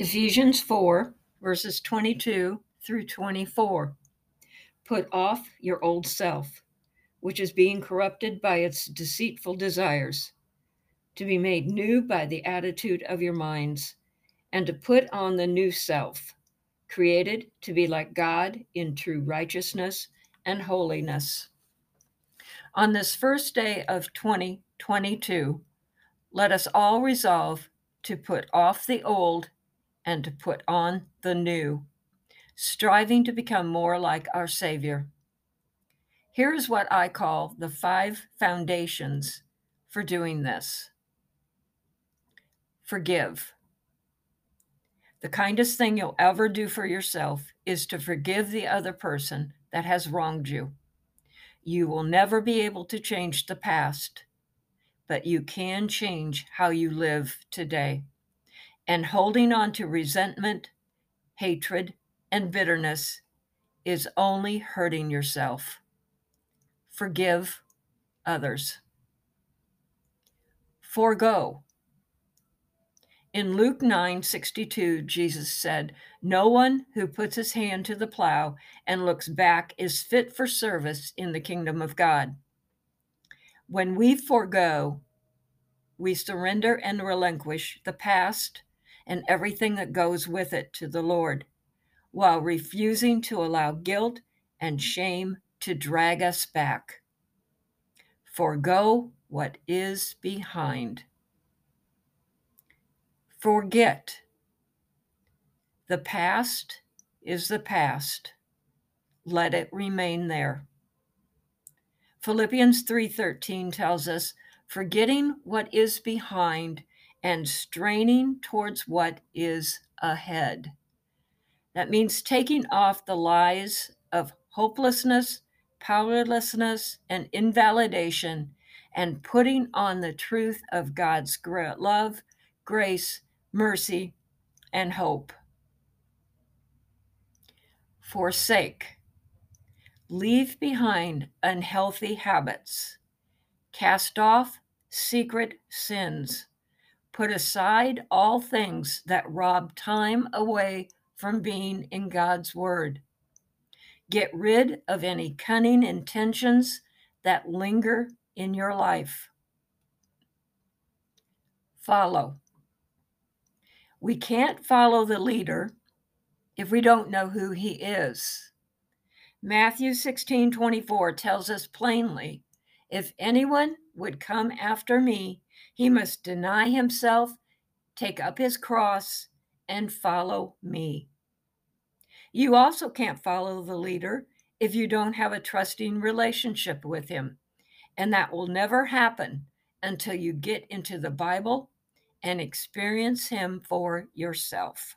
Ephesians 4, verses 22 through 24. Put off your old self, which is being corrupted by its deceitful desires, to be made new by the attitude of your minds, and to put on the new self, created to be like God in true righteousness and holiness. On this first day of 2022, let us all resolve to put off the old and to put on the new, striving to become more like our Savior. Here is what I call the five foundations for doing this forgive. The kindest thing you'll ever do for yourself is to forgive the other person that has wronged you. You will never be able to change the past, but you can change how you live today. And holding on to resentment, hatred, and bitterness is only hurting yourself. Forgive others. Forgo. In Luke 9 62, Jesus said, No one who puts his hand to the plow and looks back is fit for service in the kingdom of God. When we forego, we surrender and relinquish the past and everything that goes with it to the Lord, while refusing to allow guilt and shame to drag us back. Forgo what is behind. Forget. The past is the past. Let it remain there. Philippians 3:13 tells us, forgetting what is behind and straining towards what is ahead. That means taking off the lies of hopelessness, powerlessness, and invalidation and putting on the truth of God's love, grace, mercy, and hope. Forsake. Leave behind unhealthy habits. Cast off secret sins Put aside all things that rob time away from being in God's Word. Get rid of any cunning intentions that linger in your life. Follow. We can't follow the leader if we don't know who he is. Matthew 16 24 tells us plainly if anyone would come after me, he must deny himself, take up his cross, and follow me. You also can't follow the leader if you don't have a trusting relationship with him. And that will never happen until you get into the Bible and experience him for yourself.